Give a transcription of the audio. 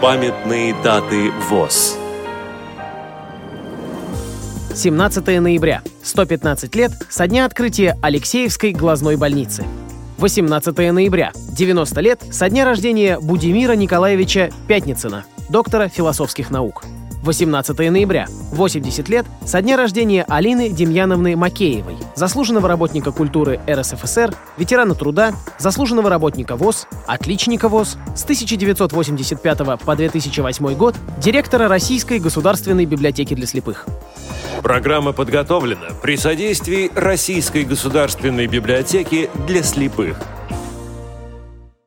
Памятные даты ВОЗ. 17 ноября. 115 лет со дня открытия Алексеевской глазной больницы. 18 ноября. 90 лет со дня рождения Будимира Николаевича Пятницына, доктора философских наук. 18 ноября. 80 лет со дня рождения Алины Демьяновны Макеевой, заслуженного работника культуры РСФСР, ветерана труда, заслуженного работника ВОЗ, отличника ВОЗ, с 1985 по 2008 год директора Российской государственной библиотеки для слепых. Программа подготовлена при содействии Российской государственной библиотеки для слепых –